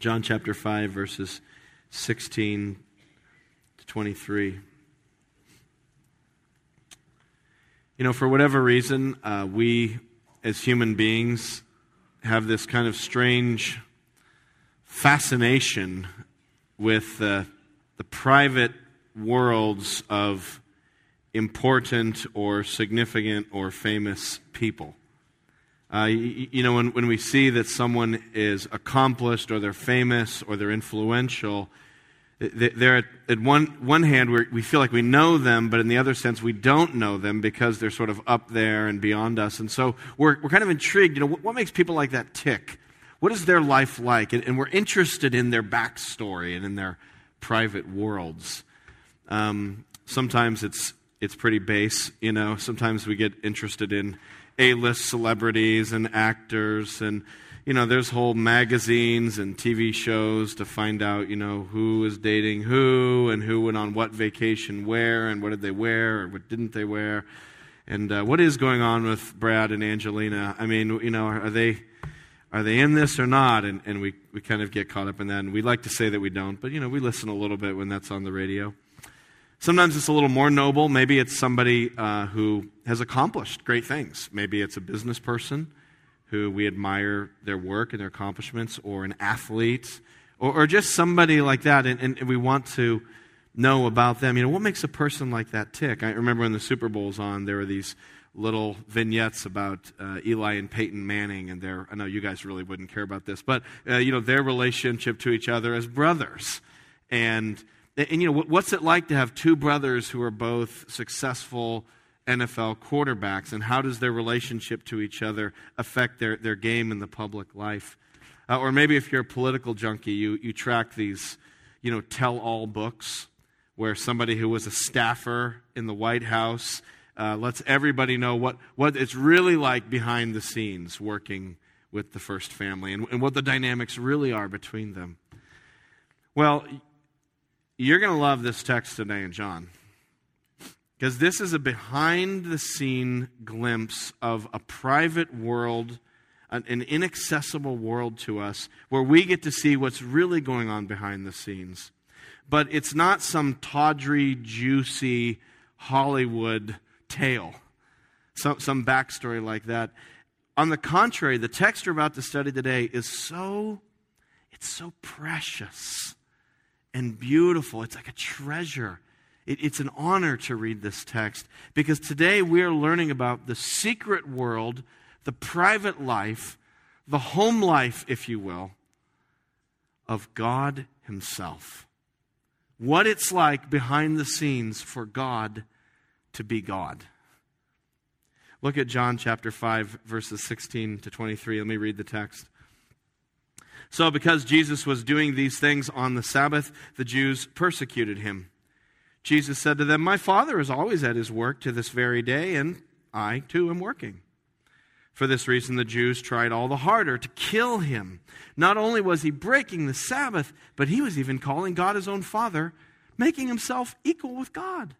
John chapter 5, verses 16 to 23. You know, for whatever reason, uh, we as human beings have this kind of strange fascination with uh, the private worlds of important or significant or famous people. Uh, you, you, know, when, when we see that someone is accomplished or they're famous or they're influential, they're at, at one, one hand, we feel like we know them, but in the other sense, we don't know them because they're sort of up there and beyond us. And so we're, we're kind of intrigued. You know, what, what makes people like that tick? What is their life like? And, and we're interested in their backstory and in their private worlds. Um, sometimes it's, it's pretty base, you know. Sometimes we get interested in a list celebrities and actors. And, you know, there's whole magazines and TV shows to find out, you know, who is dating who and who went on what vacation where and what did they wear or what didn't they wear. And uh, what is going on with Brad and Angelina? I mean, you know, are they are they in this or not? And, and we, we kind of get caught up in that. And we like to say that we don't, but, you know, we listen a little bit when that's on the radio. Sometimes it's a little more noble. Maybe it's somebody uh, who has accomplished great things. Maybe it's a business person who we admire their work and their accomplishments, or an athlete, or, or just somebody like that, and, and, we want to know about them. You know, what makes a person like that tick? I remember when the Super Bowl's on, there were these little vignettes about uh, Eli and Peyton Manning and their, I know you guys really wouldn't care about this, but, uh, you know, their relationship to each other as brothers. And and, you know, what's it like to have two brothers who are both successful NFL quarterbacks, and how does their relationship to each other affect their, their game in the public life? Uh, or maybe if you're a political junkie, you, you track these, you know, tell all books where somebody who was a staffer in the White House uh, lets everybody know what, what it's really like behind the scenes working with the first family and, and what the dynamics really are between them. Well, you're going to love this text today in John. Because this is a behind the scene glimpse of a private world, an, an, inaccessible world to us, where we get to see what's really going on behind the scenes. But it's not some tawdry, juicy Hollywood tale, some, some backstory like that. On the contrary, the text we're about to study today is so, it's so precious and beautiful. It's like a treasure. It, it's an honor to read this text because today we are learning about the secret world, the private life, the home life, if you will, of God Himself. What it's like behind the scenes for God to be God. Look at John chapter 5, verses 16 to 23. Let me read the text. So, because Jesus was doing these things on the Sabbath, the Jews persecuted him. Jesus said to them, My Father is always at his work to this very day, and I too am working. For this reason, the Jews tried all the harder to kill him. Not only was he breaking the Sabbath, but he was even calling God his own Father, making himself equal with God.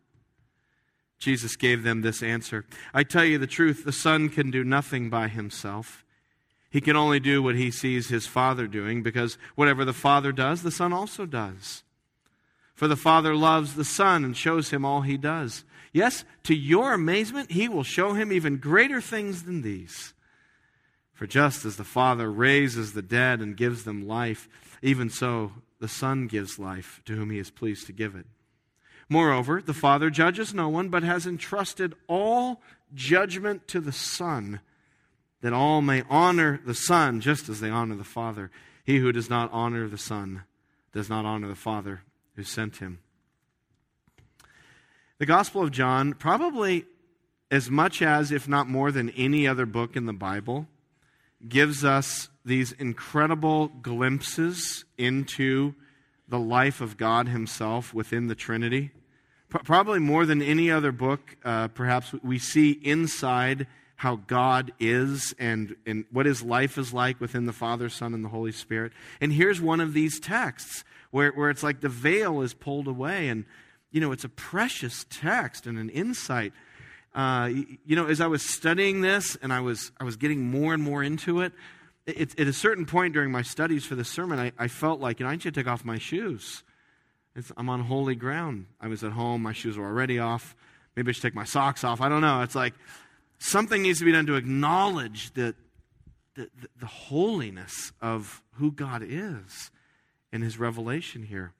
Jesus gave them this answer I tell you the truth, the Son can do nothing by himself. He can only do what he sees his Father doing because whatever the Father does, the Son also does. For the Father loves the Son and shows him all he does. Yes, to your amazement, he will show him even greater things than these. For just as the Father raises the dead and gives them life, even so the Son gives life to whom he is pleased to give it. Moreover, the Father judges no one, but has entrusted all judgment to the Son that all may honor the Son just as they honor the Father. He who does not honor the Son does not honor the Father who sent him. The Gospel of John, probably as much as, if not more than any other book in the Bible, gives us these incredible glimpses into the life of God Himself within the Trinity. Probably more than any other book, uh, perhaps we see inside how God is and, and what his life is like within the Father, Son, and the Holy Spirit. And here's one of these texts where, where it's like the veil is pulled away. And, you know, it's a precious text and an insight. Uh, you know, as I was studying this and I was, I was getting more and more into it, it, at a certain point during my studies for this sermon, I, I felt like, you know, I need to take off my shoes. It's, I'm on holy ground. I was at home, my shoes were already off. Maybe I should take my socks off. I don't know. It's like something needs to be done to acknowledge that the, the, the holiness of who God is in his revelation here.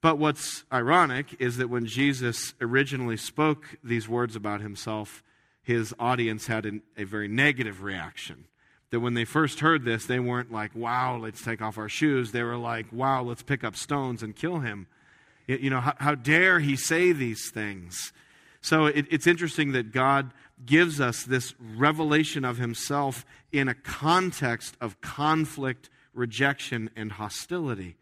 But what's ironic is that when Jesus originally spoke these words about himself, his audience had an, a very negative reaction. That when they first heard this, they weren't like, wow, let's take off our shoes. They were like, wow, let's pick up stones and kill him. You know, how, how dare he say these things? So it, it's interesting that God gives us this revelation of himself in a context of conflict, rejection, and hostility.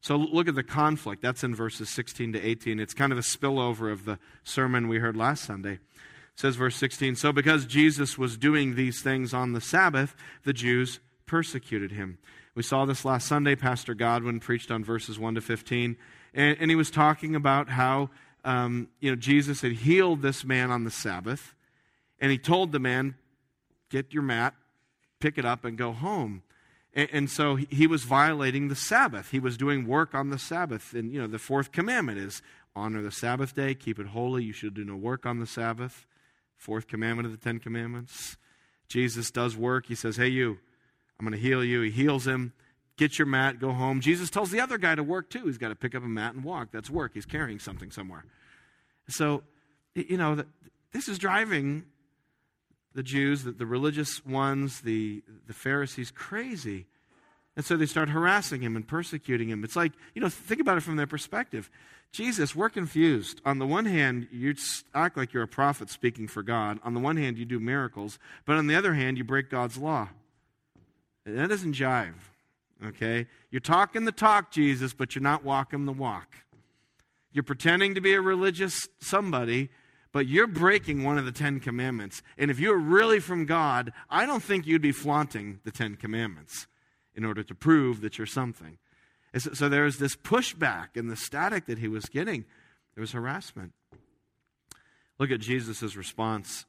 So look at the conflict. That's in verses 16 to 18. It's kind of a spillover of the sermon we heard last Sunday. It says, verse 16 So because Jesus was doing these things on the Sabbath, the Jews persecuted him. We saw this last Sunday. Pastor Godwin preached on verses 1 to 15. And, and he was talking about how um, you know, Jesus had healed this man on the Sabbath. And he told the man, Get your mat, pick it up, and go home. And, and so he was violating the Sabbath. He was doing work on the Sabbath. And, you know, the fourth commandment is honor the Sabbath day, keep it holy. You should do no work on the Sabbath. Fourth commandment of the Ten Commandments. Jesus does work. He says, Hey, you, I'm going to heal you. He heals him. Get your mat, go home. Jesus tells the other guy to work too. He's got to pick up a mat and walk. That's work. He's carrying something somewhere. So, you know, this is driving the Jews, the, the religious ones, the, the Pharisees, crazy. And so they start harassing him and persecuting him. It's like, you know, think about it from their perspective. Jesus, we're confused. On the one hand, you act like you're a prophet speaking for God. On the one hand, you do miracles. But on the other hand, you break God's law. And that doesn't jive. Okay? You're talking the talk, Jesus, but you're not walking the walk. You're pretending to be a religious somebody, but you're breaking one of the Ten Commandments. And if you're really from God, I don't think you'd be flaunting the Ten Commandments in order to prove that you're something. So, so there was this pushback and the static that he was getting. There was harassment. Look at Jesus' response.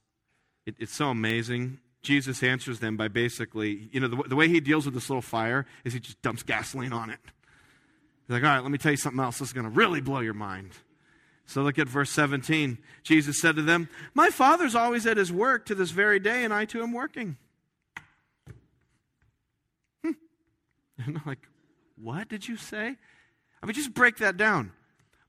It, it's so amazing. Jesus answers them by basically, you know, the, the way he deals with this little fire is he just dumps gasoline on it. He's like, all right, let me tell you something else. This is going to really blow your mind. So look at verse 17. Jesus said to them, My Father's always at his work to this very day, and I too am working. Hmm. And I'm like, What did you say? I mean, just break that down.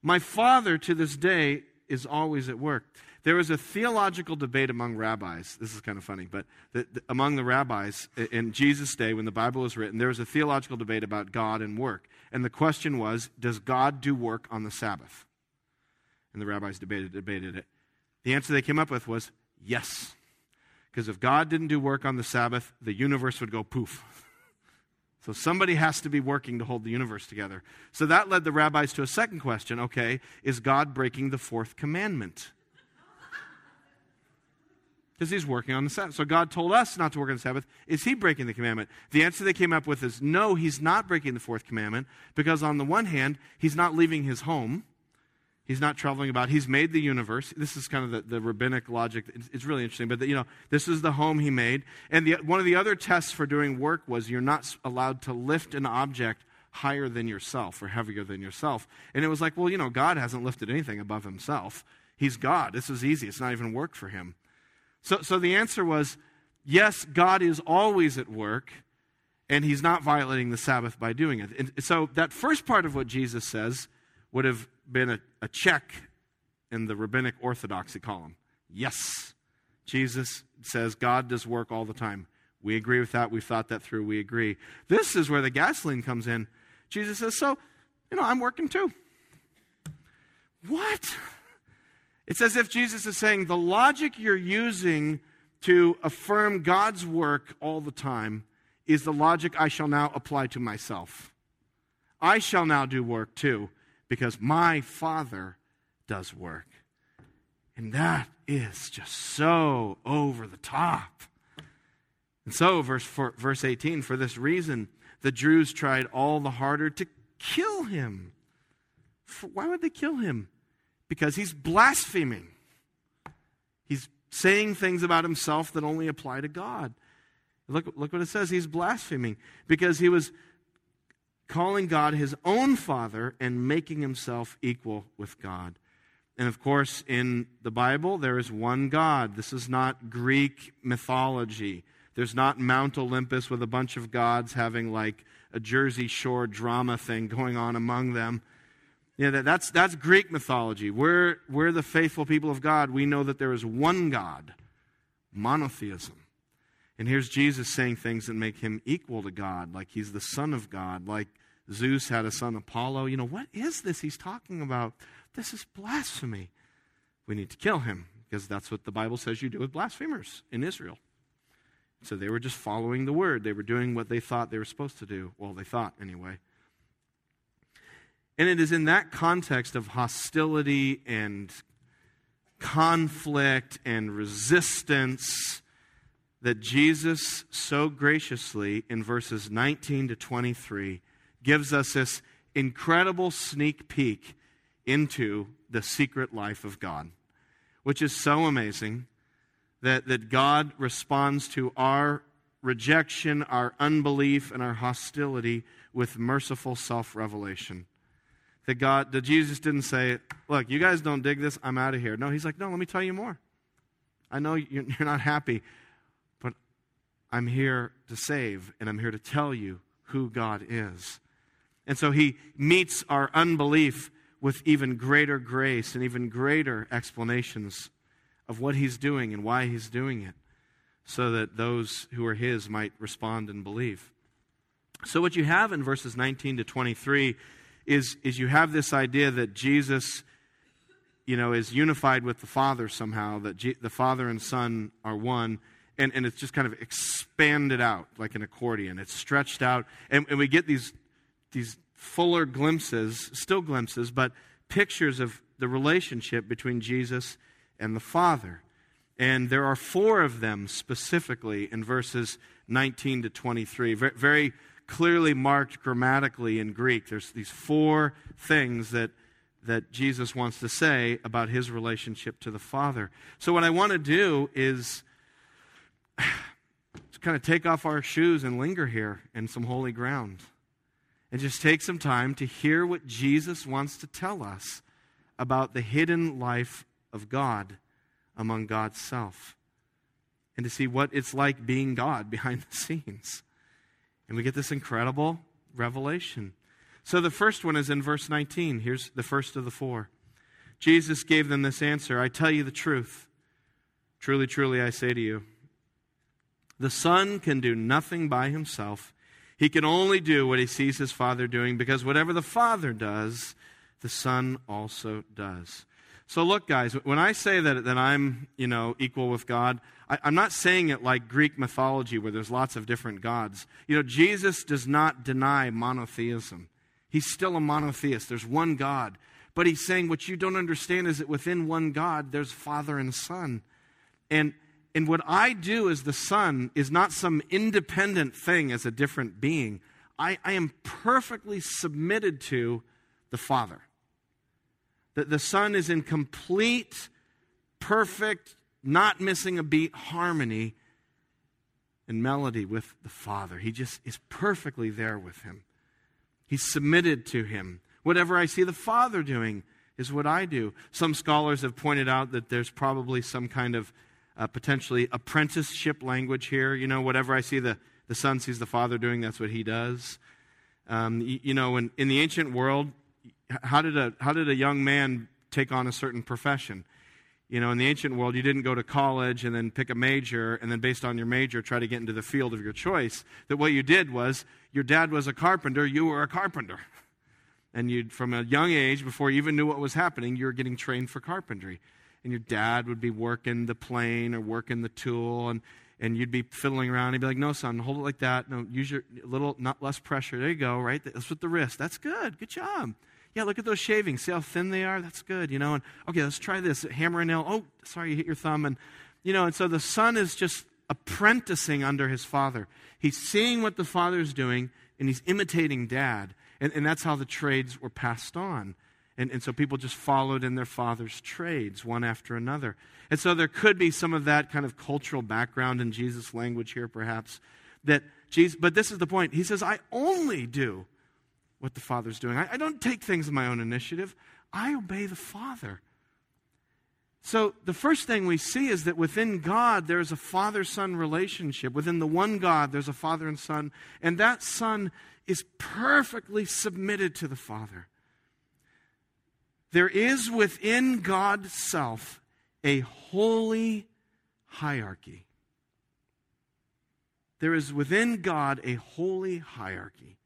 My Father to this day is always at work. There was a theological debate among rabbis. This is kind of funny, but the, the, among the rabbis in Jesus' day, when the Bible was written, there was a theological debate about God and work. And the question was Does God do work on the Sabbath? And the rabbis debated, debated it. The answer they came up with was yes. Because if God didn't do work on the Sabbath, the universe would go poof. So somebody has to be working to hold the universe together. So that led the rabbis to a second question okay, is God breaking the fourth commandment? Because he's working on the Sabbath. So God told us not to work on the Sabbath. Is he breaking the commandment? The answer they came up with is no, he's not breaking the fourth commandment because, on the one hand, he's not leaving his home. He's not traveling about. He's made the universe. This is kind of the, the rabbinic logic. It's, it's, really interesting. But, the, you know, this is the home he made. And the, one of the other tests for doing work was you're not allowed to lift an object higher than yourself or heavier than yourself. And it was like, well, you know, God hasn't lifted anything above himself. He's God. This is easy. It's not even work for him. So, so the answer was yes, God is always at work, and he's not violating the Sabbath by doing it. And so that first part of what Jesus says would have been a, a check in the rabbinic orthodoxy column. Yes, Jesus says God does work all the time. We agree with that. We've thought that through. We agree. This is where the gasoline comes in. Jesus says, So, you know, I'm working too. What? It's as if Jesus is saying the logic you're using to affirm God's work all the time is the logic I shall now apply to myself. I shall now do work too because my Father does work. And that is just so over the top. And so, verse, for, verse 18, for this reason, the Jews tried all the harder to kill him. For, why would they kill him? Because he's blaspheming. He's saying things about himself that only apply to God. Look, look what it says. He's blaspheming because he was calling God his own Father and making himself equal with God. And of course, in the Bible, there is one God. This is not Greek mythology. There's not Mount Olympus with a bunch of gods having like a Jersey Shore drama thing going on among them. Yeah, that, that's, that's Greek mythology. We're, we're the faithful people of God. We know that there is one God, monotheism. And here's Jesus saying things that make him equal to God, like he's the Son of God, like Zeus had a son Apollo. You know, what is this he's talking about? This is blasphemy. We need to kill him because that's what the Bible says you do with blasphemers in Israel. So they were just following the word. They were doing what they thought they were supposed to do. Well, they thought anyway. And it is in that context of hostility and conflict and resistance that Jesus so graciously, in verses 19 to 23, gives us this incredible sneak peek into the secret life of God, which is so amazing that, that God responds to our rejection, our unbelief, and our hostility with merciful self revelation. That God, that Jesus didn't say, Look, you guys don't dig this, I'm out of here. No, he's like, No, let me tell you more. I know you're not happy, but I'm here to save, and I'm here to tell you who God is. And so he meets our unbelief with even greater grace and even greater explanations of what he's doing and why he's doing it, so that those who are his might respond and believe. So, what you have in verses 19 to 23 is, is you have this idea that Jesus you know, is unified with the Father somehow, that the Father and Son are one, and, and it's just kind of expanded out like an accordion. It's stretched out, and, and we get these, these fuller glimpses, still glimpses, but pictures of the relationship between Jesus and the Father. And there are four of them specifically in verses 19 to 23, very, clearly marked grammatically in Greek. There's these four things that, that Jesus wants to say about his relationship to the Father. So, what I want to do is kind of take off our shoes and linger here in some holy ground and just take some time to hear what Jesus wants to tell us about the hidden life of God among God's self and to see what it's like being God behind the scenes. And we get this incredible revelation. So the first one is in verse 19. Here's the first of the four. Jesus gave them this answer I tell you the truth. Truly, truly, I say to you, the Son can do nothing by himself. He can only do what he sees his Father doing because whatever the Father does, the Son also does. So look, guys, when I say that, that I'm, you know, equal with God, I, I'm not saying it like Greek mythology where there's lots of different gods. You know, Jesus does not deny monotheism. He's still a monotheist. There's one God. But he's saying what you don't understand is that within one God, there's Father and Son. And, and what I do as the Son is not some independent thing as a different being. I, I am perfectly submitted to the Father that the Son is in complete, perfect, not missing a beat harmony and melody with the Father. He just is perfectly there with him. He's submitted to him. Whatever I see the Father doing is what I do. Some scholars have pointed out that there's probably some kind of uh, potentially apprenticeship language here. You know, whatever I see the, the Son sees the Father doing, that's what he does. Um, you, you know, in, in the ancient world, how did a, how did a young man take on a certain profession? You know, in the ancient world, you didn't go to college and then pick a major and then, based on your major, try to get into the field of your choice. That what you did was your dad was a carpenter, you were a carpenter. And you, from a young age, before you even knew what was happening, you were getting trained for carpentry. And your dad would be working the plane or working the tool, and, and you'd be fiddling around. He'd be like, No, son, hold it like that. No, use your little, not less pressure. There you go, right? That's with the wrist. That's good. Good job. Yeah, look at those shavings. See how thin they are? That's good, you know. And okay, let's try this. Hammer and nail. Oh, sorry, you hit your thumb. And, you know, and so the son is just apprenticing under his father. He's seeing what the father is doing, and he's imitating dad. And, and that's how the trades were passed on. And, and so people just followed in their father's trades, one after another. And so there could be some of that kind of cultural background in Jesus' language here, perhaps. That Jesus, but this is the point. He says, I only do what the Father's doing. I, I don't take things in my own initiative, I obey the Father. So, the first thing we see is that within God, there's a father son relationship. Within the one God, there's a father and son. And that son is perfectly submitted to the Father. There is within God's self a holy hierarchy. There is within God a holy hierarchy.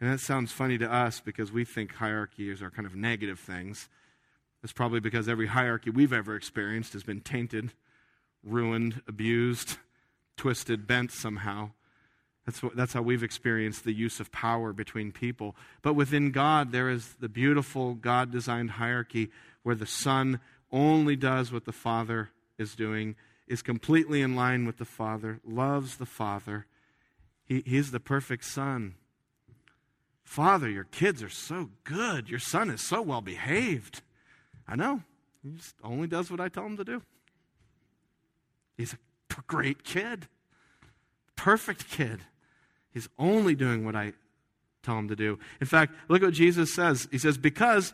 And that sounds funny to us because we think hierarchies are kind of negative things. It's probably because every hierarchy we've ever experienced has been tainted, ruined, abused, twisted, bent somehow. That's, what, that's how we've experienced the use of power between people. But within God, there is the beautiful God designed hierarchy where the Son only does what the Father is doing, is completely in line with the Father, loves the Father. He, he's the perfect Son. Father, your kids are so good. Your son is so well behaved. I know. He just only does what I tell him to do. He's a great kid, perfect kid. He's only doing what I tell him to do. In fact, look what Jesus says. He says, Because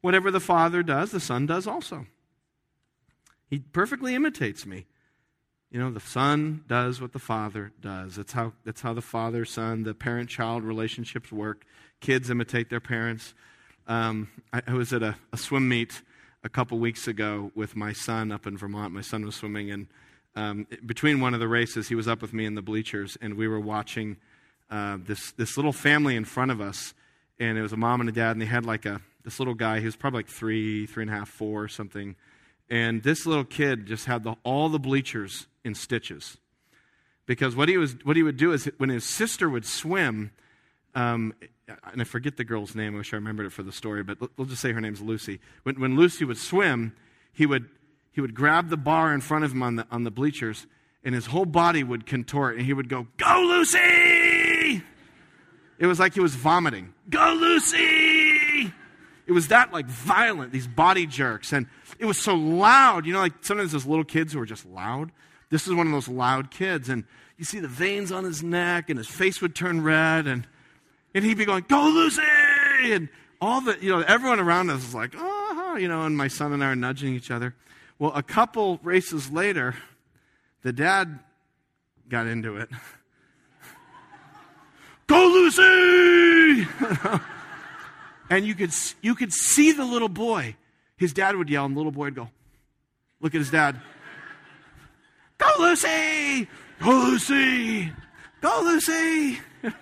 whatever the Father does, the Son does also. He perfectly imitates me. You know, the son does what the father does. That's how, that's how the father son, the parent child relationships work. Kids imitate their parents. Um, I, I, was at a, a, swim meet a couple weeks ago with my son up in Vermont. My son was swimming, and um, between one of the races, he was up with me in the bleachers, and we were watching uh, this, this little family in front of us. And it was a mom and a dad, and they had like a this little guy. He was probably like three, three and a half, four, something. And this little kid just had the, all the bleachers in stitches. Because what he, was, what he would do is when his sister would swim, um, and I forget the girl's name, I wish I remembered it for the story, but we'll just say her name's Lucy. When, when Lucy would swim, he would, he would grab the bar in front of him on the, on the bleachers, and his whole body would contort, and he would go, Go, Lucy! It was like he was vomiting. Go, Lucy! It was that like violent, these body jerks. And it was so loud. You know, like sometimes those little kids who are just loud. This is one of those loud kids. And you see the veins on his neck, and his face would turn red. And, and he'd be going, Go, Lucy! And all the, you know, everyone around us is like, Oh, you know, and my son and I are nudging each other. Well, a couple races later, the dad got into it. Go, Lucy! and you could, you could see the little boy. His dad would yell, and the little boy would go, Look at his dad. Go, Lucy! Go, Lucy! Go, Lucy!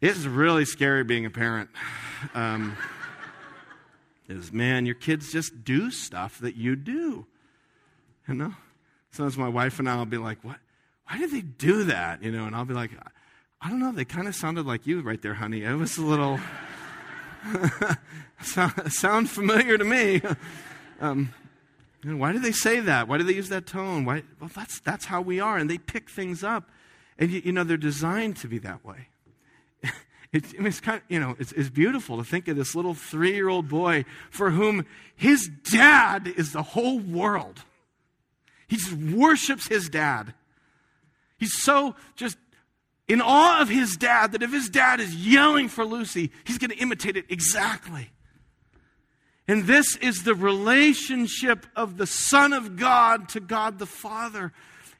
it's really scary being a parent. Um, is man, your kids just do stuff that you do. You know? Sometimes my wife and I will be like, What? Why did they do that? You know, and I'll be like, I don't know. They kind of sounded like you right there, honey. It was a little sound familiar to me. Um, why do they say that? Why do they use that tone? Why? Well, that's, that's how we are. And they pick things up. And, you, you know, they're designed to be that way. It's, I mean, it's kind of, you know, it's, it's beautiful to think of this little three year old boy for whom his dad is the whole world. He just worships his dad. He's so just in awe of his dad that if his dad is yelling for Lucy, he's going to imitate it exactly. And this is the relationship of the Son of God to God the Father.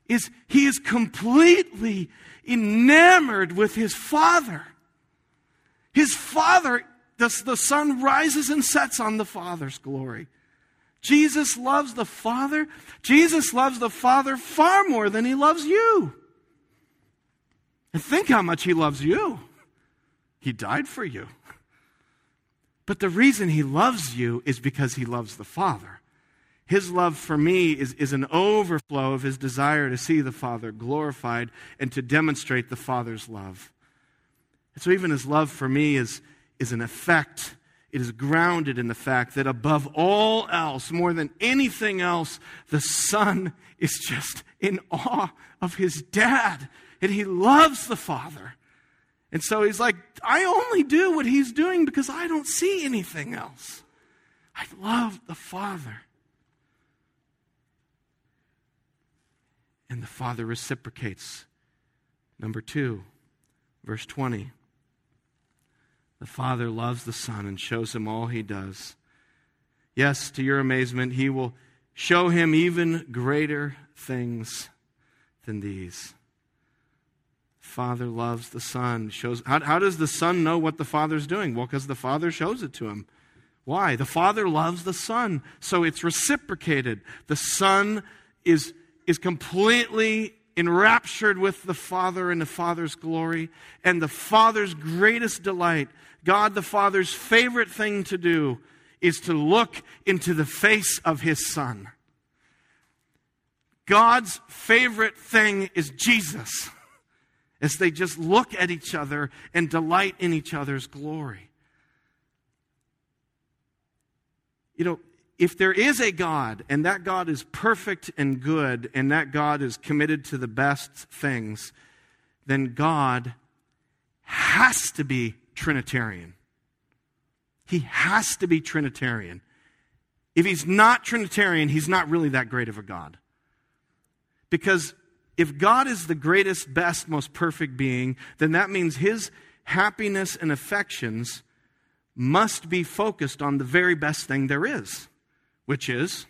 Is he is completely enamored with his Father. His Father, the, the Son rises and sets on the Father's glory. Jesus loves the Father. Jesus loves the Father far more than he loves you. And think how much he loves you. He died for you. But the reason he loves you is because he loves the Father. His love for me is, is an overflow of his desire to see the Father glorified and to demonstrate the Father's love. And so, even his love for me is, is an effect. It is grounded in the fact that above all else, more than anything else, the Son is just in awe of his dad. And he loves the Father. And so he's like, I only do what he's doing because I don't see anything else. I love the Father. And the Father reciprocates. Number two, verse 20. The Father loves the Son and shows him all he does. Yes, to your amazement, he will show him even greater things than these. Father loves the Son. Shows how, how does the Son know what the Father's doing? Well, because the Father shows it to him. Why? The Father loves the Son. So it's reciprocated. The Son is, is completely enraptured with the Father and the Father's glory. And the Father's greatest delight, God the Father's favorite thing to do, is to look into the face of His Son. God's favorite thing is Jesus, as they just look at each other and delight in each other's glory. You know, if there is a God, and that God is perfect and good, and that God is committed to the best things, then God has to be Trinitarian. He has to be Trinitarian. If he's not Trinitarian, he's not really that great of a God. Because if God is the greatest, best, most perfect being, then that means his happiness and affections must be focused on the very best thing there is which is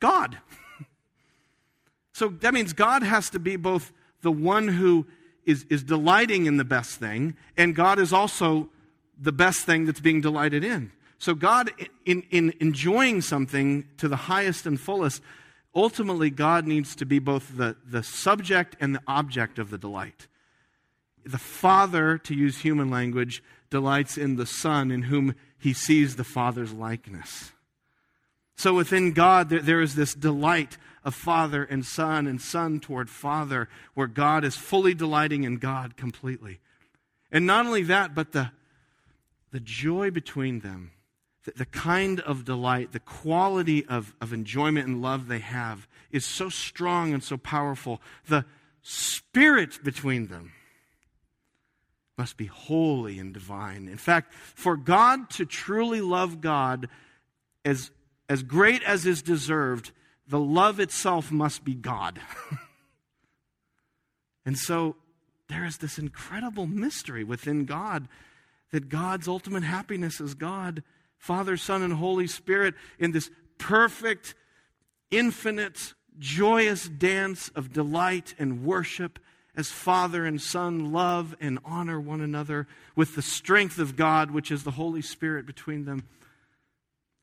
God. so that means God has to be both the one who is, is delighting in the best thing, and God is also the best thing that's being delighted in. So, God, in, in enjoying something to the highest and fullest, ultimately, God needs to be both the, the subject and the object of the delight. The Father, to use human language, delights in the Son, in whom he sees the Father's likeness. So within God, there, there is this delight of Father and Son and Son toward Father, where God is fully delighting in God completely. And not only that, but the, the joy between them, the, the kind of delight, the quality of, of enjoyment and love they have is so strong and so powerful. The spirit between them must be holy and divine. In fact, for God to truly love God as as great as is deserved, the love itself must be God. and so there is this incredible mystery within God that God's ultimate happiness is God, Father, Son, and Holy Spirit in this perfect, infinite, joyous dance of delight and worship as Father and Son love and honor one another with the strength of God, which is the Holy Spirit between them.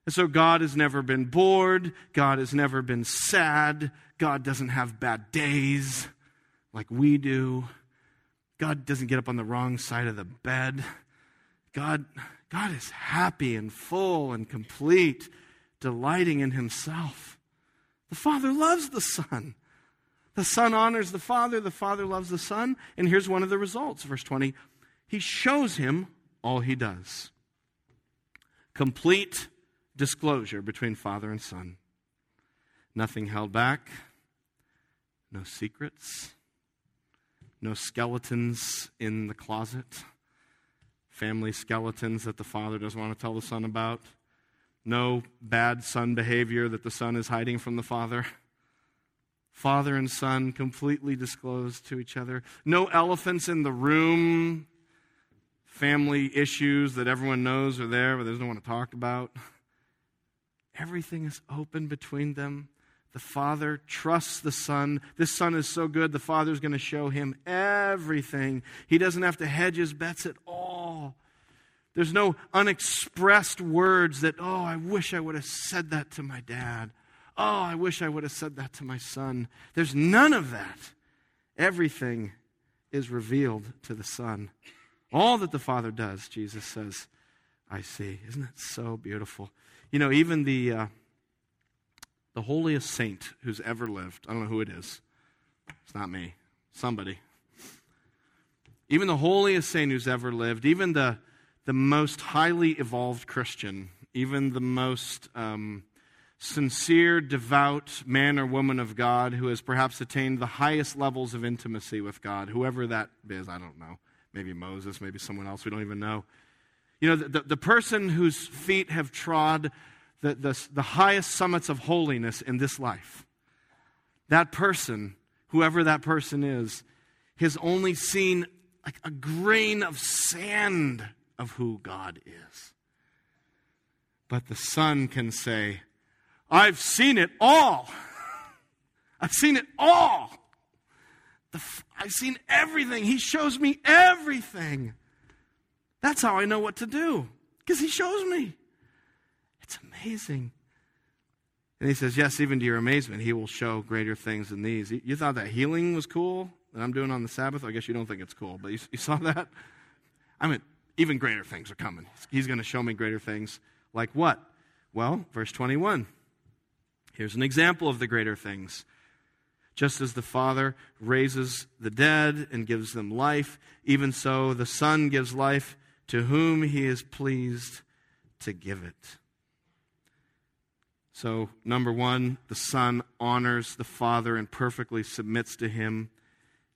And so God has never been bored. God has never been sad. God doesn't have bad days like we do. God doesn't get up on the wrong side of the bed. God, God is happy and full and complete, delighting in himself. The Father loves the Son. The Son honors the Father. The Father loves the Son. And here's one of the results, verse 20. He shows him all he does. Complete disclosure between Father and Son. Nothing held back, no secrets, no skeletons in the closet, family skeletons that the Father doesn't want to tell the Son about, no bad son behavior that the Son is hiding from the Father. Father and Son completely disclosed to each other. No elephants in the room, family issues that everyone knows are there, but there's no one to talk about. Everything is open between them. The Father trusts the Son. This Son is so good, the Father is going to show him everything. He doesn't have to hedge his bets at all. There's no unexpressed words that, oh, I wish I would have said that to my dad. Oh, I wish I would have said that to my son. There's none of that. Everything is revealed to the Son. All that the Father does, Jesus says, I see. Isn't that so beautiful? You know, even the, uh, the holiest saint who's ever lived, I don't know who it is. It's not me, somebody. Even the holiest saint who's ever lived, even the, the most highly evolved Christian, even the most um, sincere, devout man or woman of God who has perhaps attained the highest levels of intimacy with God, whoever that is, I don't know. maybe Moses, maybe someone else, we don't even know. You know, the, the, the person whose feet have trod the, the, the highest summits of holiness in this life, that person, whoever that person is, has only seen like a grain of sand of who God is. But the Son can say, I've seen it all. I've seen it all. The, I've seen everything. He shows me everything. That's how I know what to do, because He shows me. It's amazing. And he says, Yes, even to your amazement, He will show greater things than these. You thought that healing was cool that I'm doing on the Sabbath? I guess you don't think it's cool, but you, you saw that? I mean, even greater things are coming. He's going to show me greater things. Like what? Well, verse 21. Here's an example of the greater things. Just as the Father raises the dead and gives them life, even so the Son gives life to whom he is pleased to give it. So, number one, the Son honors the Father and perfectly submits to him.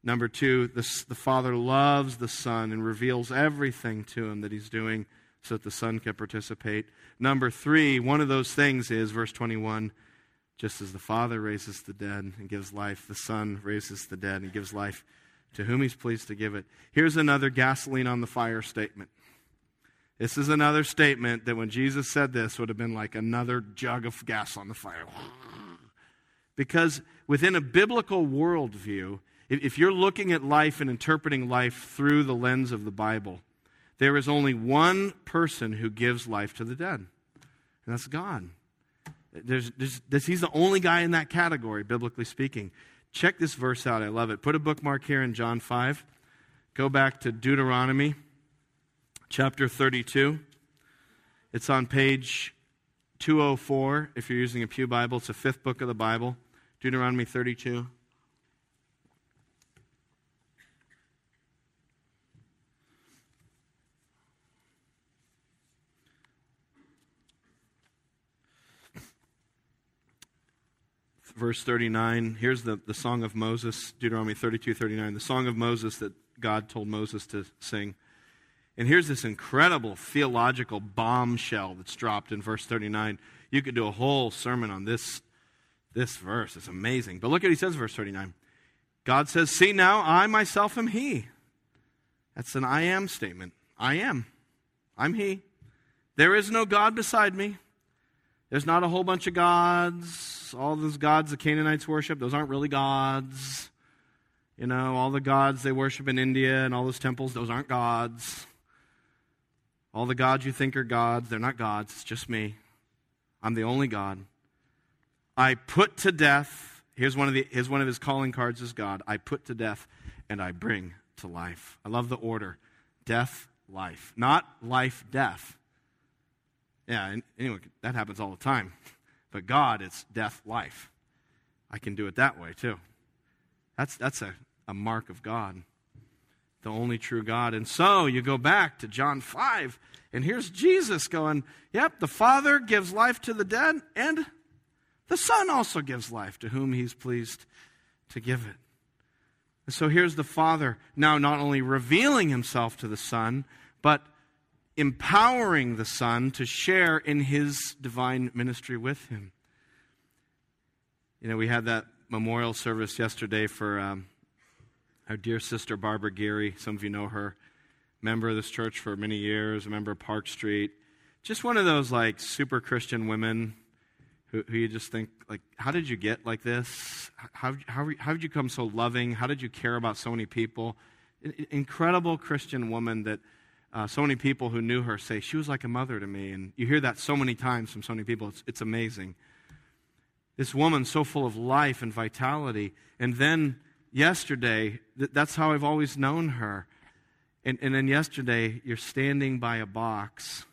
Number two, the, the Father loves the Son and reveals everything to him that he's doing so that the Son can participate. Number three, one of those things is, verse 21, just as the Father raises the dead and gives life, the Son raises the dead and gives life to whom He's pleased to give it. Here's another gasoline on the fire statement. This is another statement that when Jesus said this would have been like another jug of gas on the fire. Because within a biblical worldview, if you're looking at life and interpreting life through the lens of the Bible, there is only one person who gives life to the dead, and that's God. There's, there's, he's the only guy in that category, biblically speaking. Check this verse out. I love it. Put a bookmark here in John 5. Go back to Deuteronomy chapter 32. It's on page 204 if you're using a Pew Bible. It's the fifth book of the Bible, Deuteronomy 32. verse 39. Here's the, the song of Moses, Deuteronomy 32 39, the song of Moses that God told Moses to sing. And here's this incredible theological bombshell that's dropped in verse 39. You could do a whole sermon on this, this verse. It's amazing. But look at what he says, verse 39. God says, See now, I myself am He. That's an I am statement. I am. I'm He. There is no God beside me. There's not a whole bunch of gods. All those gods the Canaanites worship, those aren't really gods. You know, all the gods they worship in India and all those temples, those aren't gods. All the gods you think are gods, they're not gods. It's just me. I'm the only God. I put to death, here's one of, the, here's one of his calling cards as God. I put to death and I bring to life. I love the order death, life. Not life, death. Yeah, anyway, that happens all the time. But God, it's death, life. I can do it that way too. That's, that's a, a mark of God, the only true God. And so you go back to John 5, and here's Jesus going, Yep, the Father gives life to the dead, and the Son also gives life to whom he's pleased to give it. And so here's the Father now not only revealing himself to the Son, but empowering the Son to share in his divine ministry with him. You know, we had that memorial service yesterday for um, our dear sister Barbara Geary. Some of you know her. Member of this church for many years, a member of Park Street. Just one of those like super Christian women who, who you just think like, how did you get like this? How, how, how did you come so loving? How did you care about so many people? Incredible Christian woman that uh, so many people who knew her say, She was like a mother to me. And you hear that so many times from so many people. It's, it's amazing. This woman, so full of life and vitality. And then yesterday, th- that's how I've always known her. And, and then yesterday, you're standing by a box,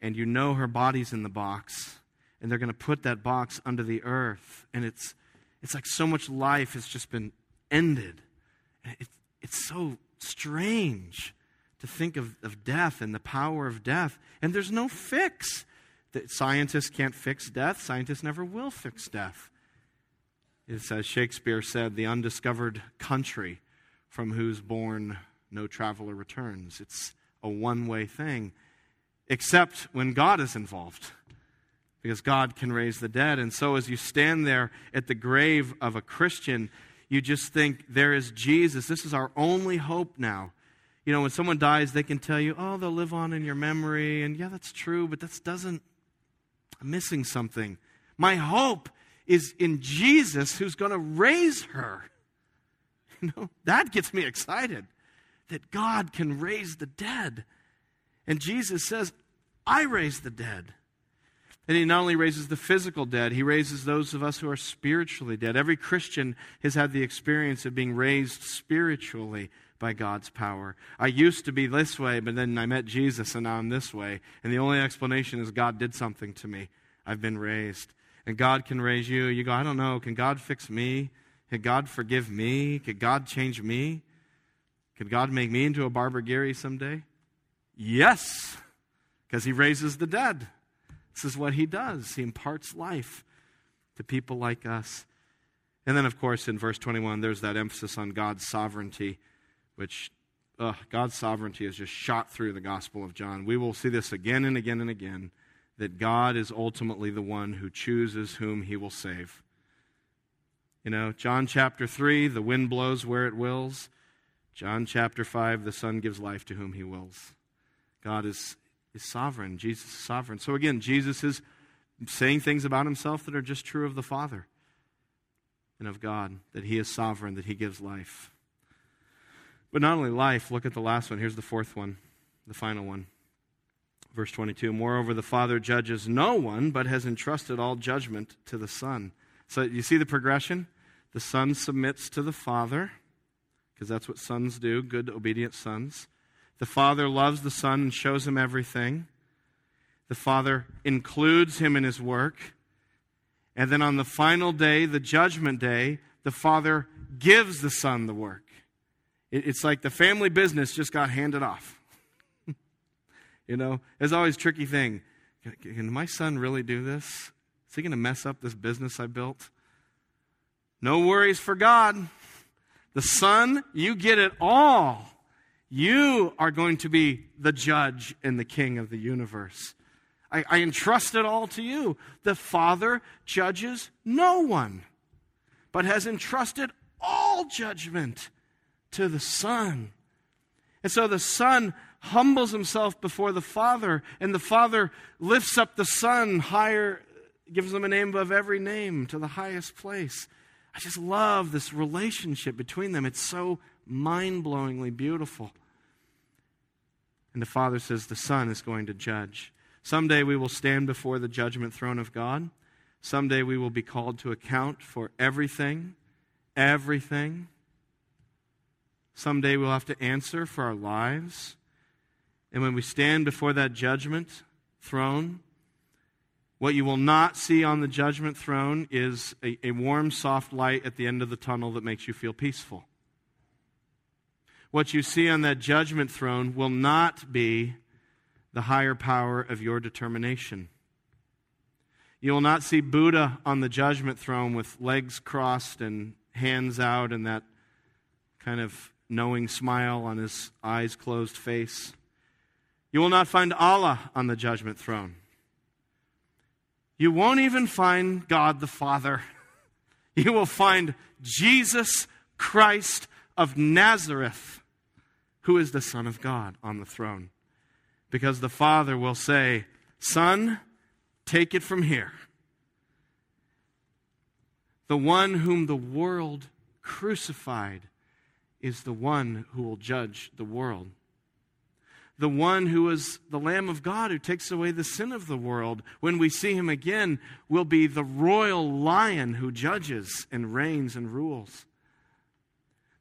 and you know her body's in the box, and they're going to put that box under the earth. And it's, it's like so much life has just been ended. It, it's so strange to think of, of death and the power of death. And there's no fix. That scientists can't fix death, scientists never will fix death. It's as Shakespeare said, the undiscovered country from whose bourne no traveler returns. It's a one way thing, except when God is involved, because God can raise the dead. And so, as you stand there at the grave of a Christian, you just think, there is Jesus. This is our only hope now. You know, when someone dies, they can tell you, oh, they'll live on in your memory. And yeah, that's true, but that doesn't, I'm missing something. My hope is in Jesus who's going to raise her. You know, that gets me excited that God can raise the dead. And Jesus says, I raise the dead. And he not only raises the physical dead, he raises those of us who are spiritually dead. Every Christian has had the experience of being raised spiritually by God's power. I used to be this way, but then I met Jesus and now I'm this way. And the only explanation is God did something to me. I've been raised. And God can raise you. You go, I don't know. Can God fix me? Can God forgive me? Could God change me? Could God make me into a Barbara Gary someday? Yes, because He raises the dead. This is what He does. He imparts life to people like us. And then, of course, in verse 21, there's that emphasis on God's sovereignty, which God's sovereignty is just shot through the Gospel of John. We will see this again and again and again that God is ultimately the one who chooses whom He will save. You know, John chapter 3, the wind blows where it wills. John chapter 5, the Son gives life to whom he wills. God is, is sovereign. Jesus is sovereign. So again, Jesus is saying things about himself that are just true of the Father and of God, that he is sovereign, that he gives life. But not only life, look at the last one. Here's the fourth one, the final one. Verse 22 Moreover, the Father judges no one, but has entrusted all judgment to the Son. So you see the progression? The Son submits to the Father, because that's what sons do, good, obedient sons. The Father loves the Son and shows him everything. The Father includes him in his work. And then on the final day, the judgment day, the Father gives the Son the work. It's like the family business just got handed off. You know, it's always tricky thing. Can my son really do this? Is he going to mess up this business I built? No worries for God. The Son, you get it all. You are going to be the judge and the king of the universe. I, I entrust it all to you. The Father judges no one, but has entrusted all judgment to the Son. And so the Son humbles himself before the Father, and the Father lifts up the Son higher, gives him a name above every name to the highest place. I just love this relationship between them. It's so mind blowingly beautiful. And the Father says the Son is going to judge. Someday we will stand before the judgment throne of God. Someday we will be called to account for everything, everything. Someday we'll have to answer for our lives. And when we stand before that judgment throne, what you will not see on the judgment throne is a, a, warm, soft light at the end of the tunnel that makes you feel peaceful. What you see on that judgment throne will not be the higher power of your determination. You will not see Buddha on the judgment throne with legs crossed and hands out and that kind of knowing smile on his eyes closed face. You will not find Allah on the judgment throne. You won't even find God the Father. You will find Jesus Christ of Nazareth, who is the Son of God, on the throne. Because the Father will say, Son, take it from here. The one whom the world crucified is the one who will judge the world the one who is the Lamb of God who takes away the sin of the world. When we see him again, will be the royal lion who judges and reigns and rules.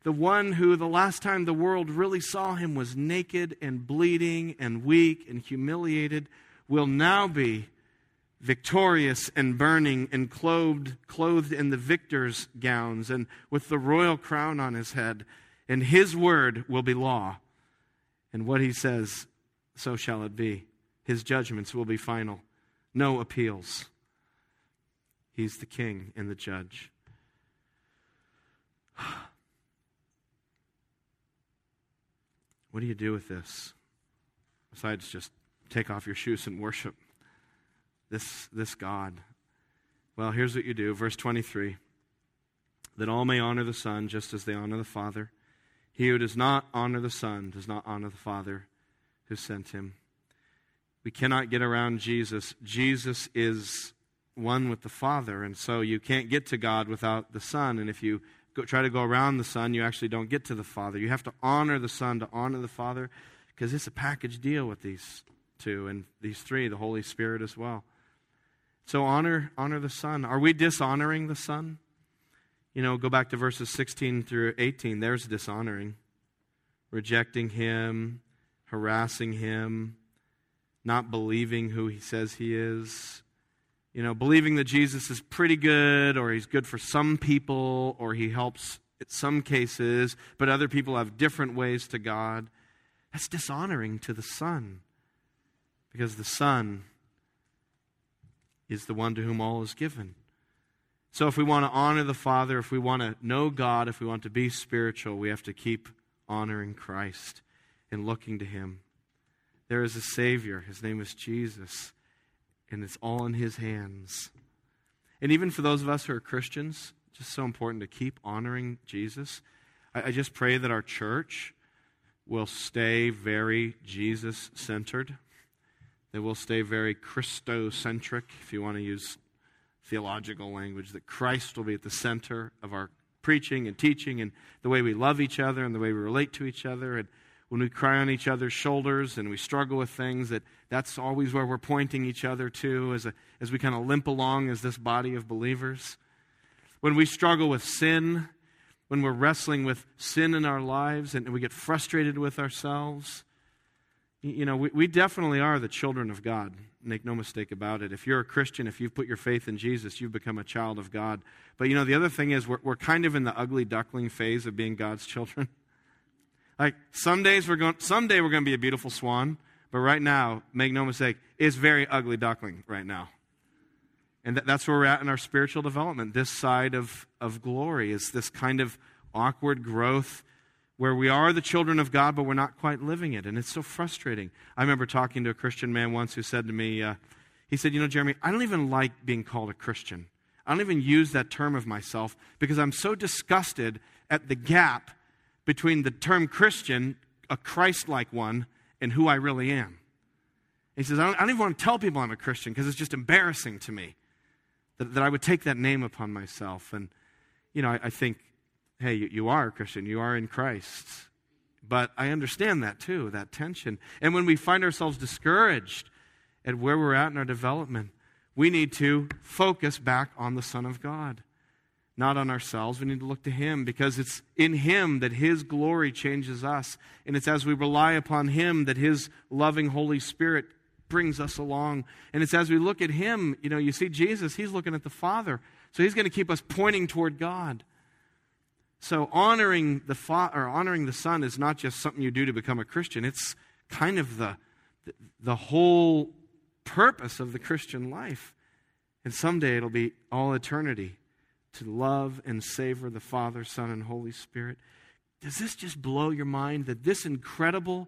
The one who, the last time the world really saw him, was naked and bleeding and weak and humiliated, will now be victorious and burning and clothed, clothed in the victor's gowns and with the royal crown on his head. And his word will be law and what he says, so shall it be. His judgments will be final. No appeals. He's the king and the judge. What do you do with this? Besides just take off your shoes and worship this, this God. Well, here's what you do. Verse 23 that all may honor the Son just as they honor the Father. He who does not honor the Son does not honor the Father who sent him. We cannot get around Jesus. Jesus is one with the Father, and so you can't get to God without the Son. And if you go, try to go around the Son, you actually don't get to the Father. You have to honor the Son to honor the Father because it's a package deal with these two and these three, the Holy Spirit as well. So honor honor the Son. Are we dishonoring the Son? You know, go back to verses 16 through 18. There's dishonoring, rejecting him, harassing him, not believing who he says he is. You know, believing that Jesus is pretty good, or he's good for some people, or he helps in some cases, but other people have different ways to God. That's dishonoring to the Son. Because the Son is the one to whom all is given. So, if we want to honor the Father, if we want to know God, if we want to be spiritual, we have to keep honoring Christ and looking to Him. There is a Savior. His name is Jesus, and it's all in His hands. And even for those of us who are Christians, just so important to keep honoring Jesus. I, I just pray that our church will stay very Jesus centered, that we'll stay very Christocentric, if you want to use theological language, that Christ will be at the center of our preaching and teaching and the way we love each other and the way we relate to each other. And when we cry on each other's shoulders and we struggle with things, that that's always where we're pointing each other to as, a, as we kind of limp along as this body of believers. When we struggle with sin, when we're wrestling with sin in our lives and we get frustrated with ourselves, you know, we, we definitely are the children of God. Make no mistake about it. If you're a Christian, if you've put your faith in Jesus, you've become a child of God. But you know, the other thing is, we're, we're kind of in the ugly duckling phase of being God's children. like, some days we're going, someday we're going to be a beautiful swan, but right now, make no mistake, it's very ugly duckling right now. And that, that's where we're at in our spiritual development. This side of, of glory is this kind of awkward growth where we are the children of God, but we're not quite living it. And it's so frustrating. I remember talking to a Christian man once who said to me, uh, he said, You know, Jeramie, I don't even like being called a Christian. I don't even use that term of myself because I'm so disgusted at the gap between the term Christian, a Christ like one, and who I really am. He says, I don't, I don't, even want to tell people I'm a Christian because it's just embarrassing to me that, that I would take that name upon myself. And, you know, I, I think hey, you, are a Christian, you are in Christ. But I understand that too, that tension. And when we find ourselves discouraged at where we're at in our development, we need to focus back on the Son of God, not on ourselves. We need to look to Him because it's in Him that His glory changes us. And it's as we rely upon Him that His loving Holy Spirit brings us along. And it's as we look at Him, you know, you see Jesus, He's looking at the Father. So He's going to keep us pointing toward God. So honoring the fa- or honoring the Son is not just something you do to become a Christian. It's kind of the, the whole purpose of the Christian life. And someday it'll be all eternity to love and savor the Father, Son, and Holy Spirit. Does this just blow your mind that this incredible,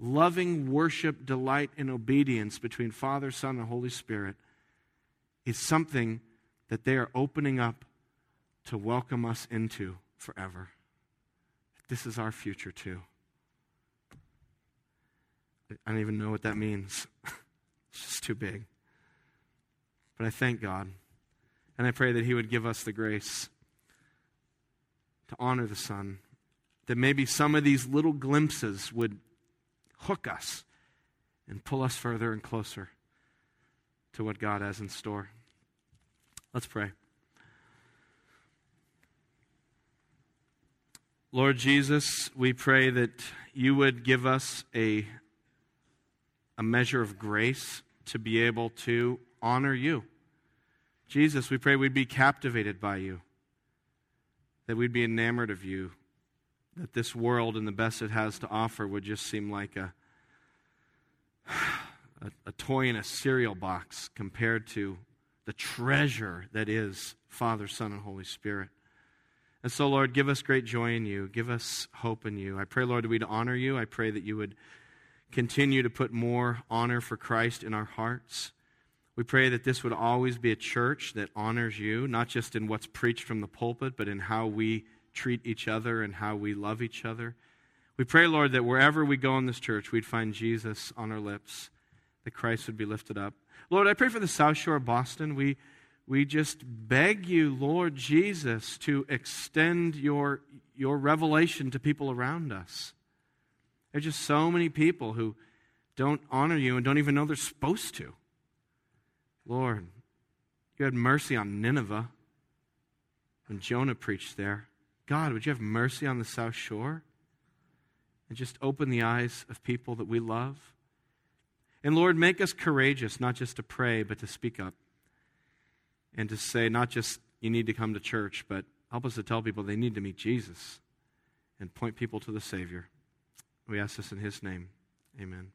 loving worship, delight, and obedience between Father, Son, and Holy Spirit is something that they are opening up to welcome us into? Forever. This is our future too. I don't even know what that means. it's just too big. But I thank God. And I pray that He would give us the grace to honor the Son. That maybe some of these little glimpses would hook us and pull us further and closer to what God has in store. Let's pray. Lord Jesus, we pray that you would give us a, a measure of grace to be able to honor you. Jesus, we pray we'd be captivated by you, that we'd be enamored of you, that this world and the best it has to offer would just seem like a, a, a toy in a cereal box compared to the treasure that is Father, Son, and Holy Spirit. And so, Lord, give us great joy in you. Give us hope in you. I pray, Lord, that we'd honor you. I pray that you would continue to put more honor for Christ in our hearts. We pray that this would always be a church that honors you, not just in what's preached from the pulpit, but in how we treat each other and how we love each other. We pray, Lord, that wherever we go in this church, we'd find Jesus on our lips, that Christ would be lifted up. Lord, I pray for the South Shore of Boston. We, we just beg you, Lord Jesus, to extend your, your revelation to people around us. There's just so many people who don't honor you and don't even know they're supposed to. Lord, you had mercy on Nineveh when Jonah preached there. God, would you have mercy on the South Shore? And just open the eyes of people that we love. And Lord, make us courageous, not just to pray, but to speak up. And to say, not just you need to come to church, but help us to tell people they need to meet Jesus and point people to the Savior. We ask this in His name. Amen.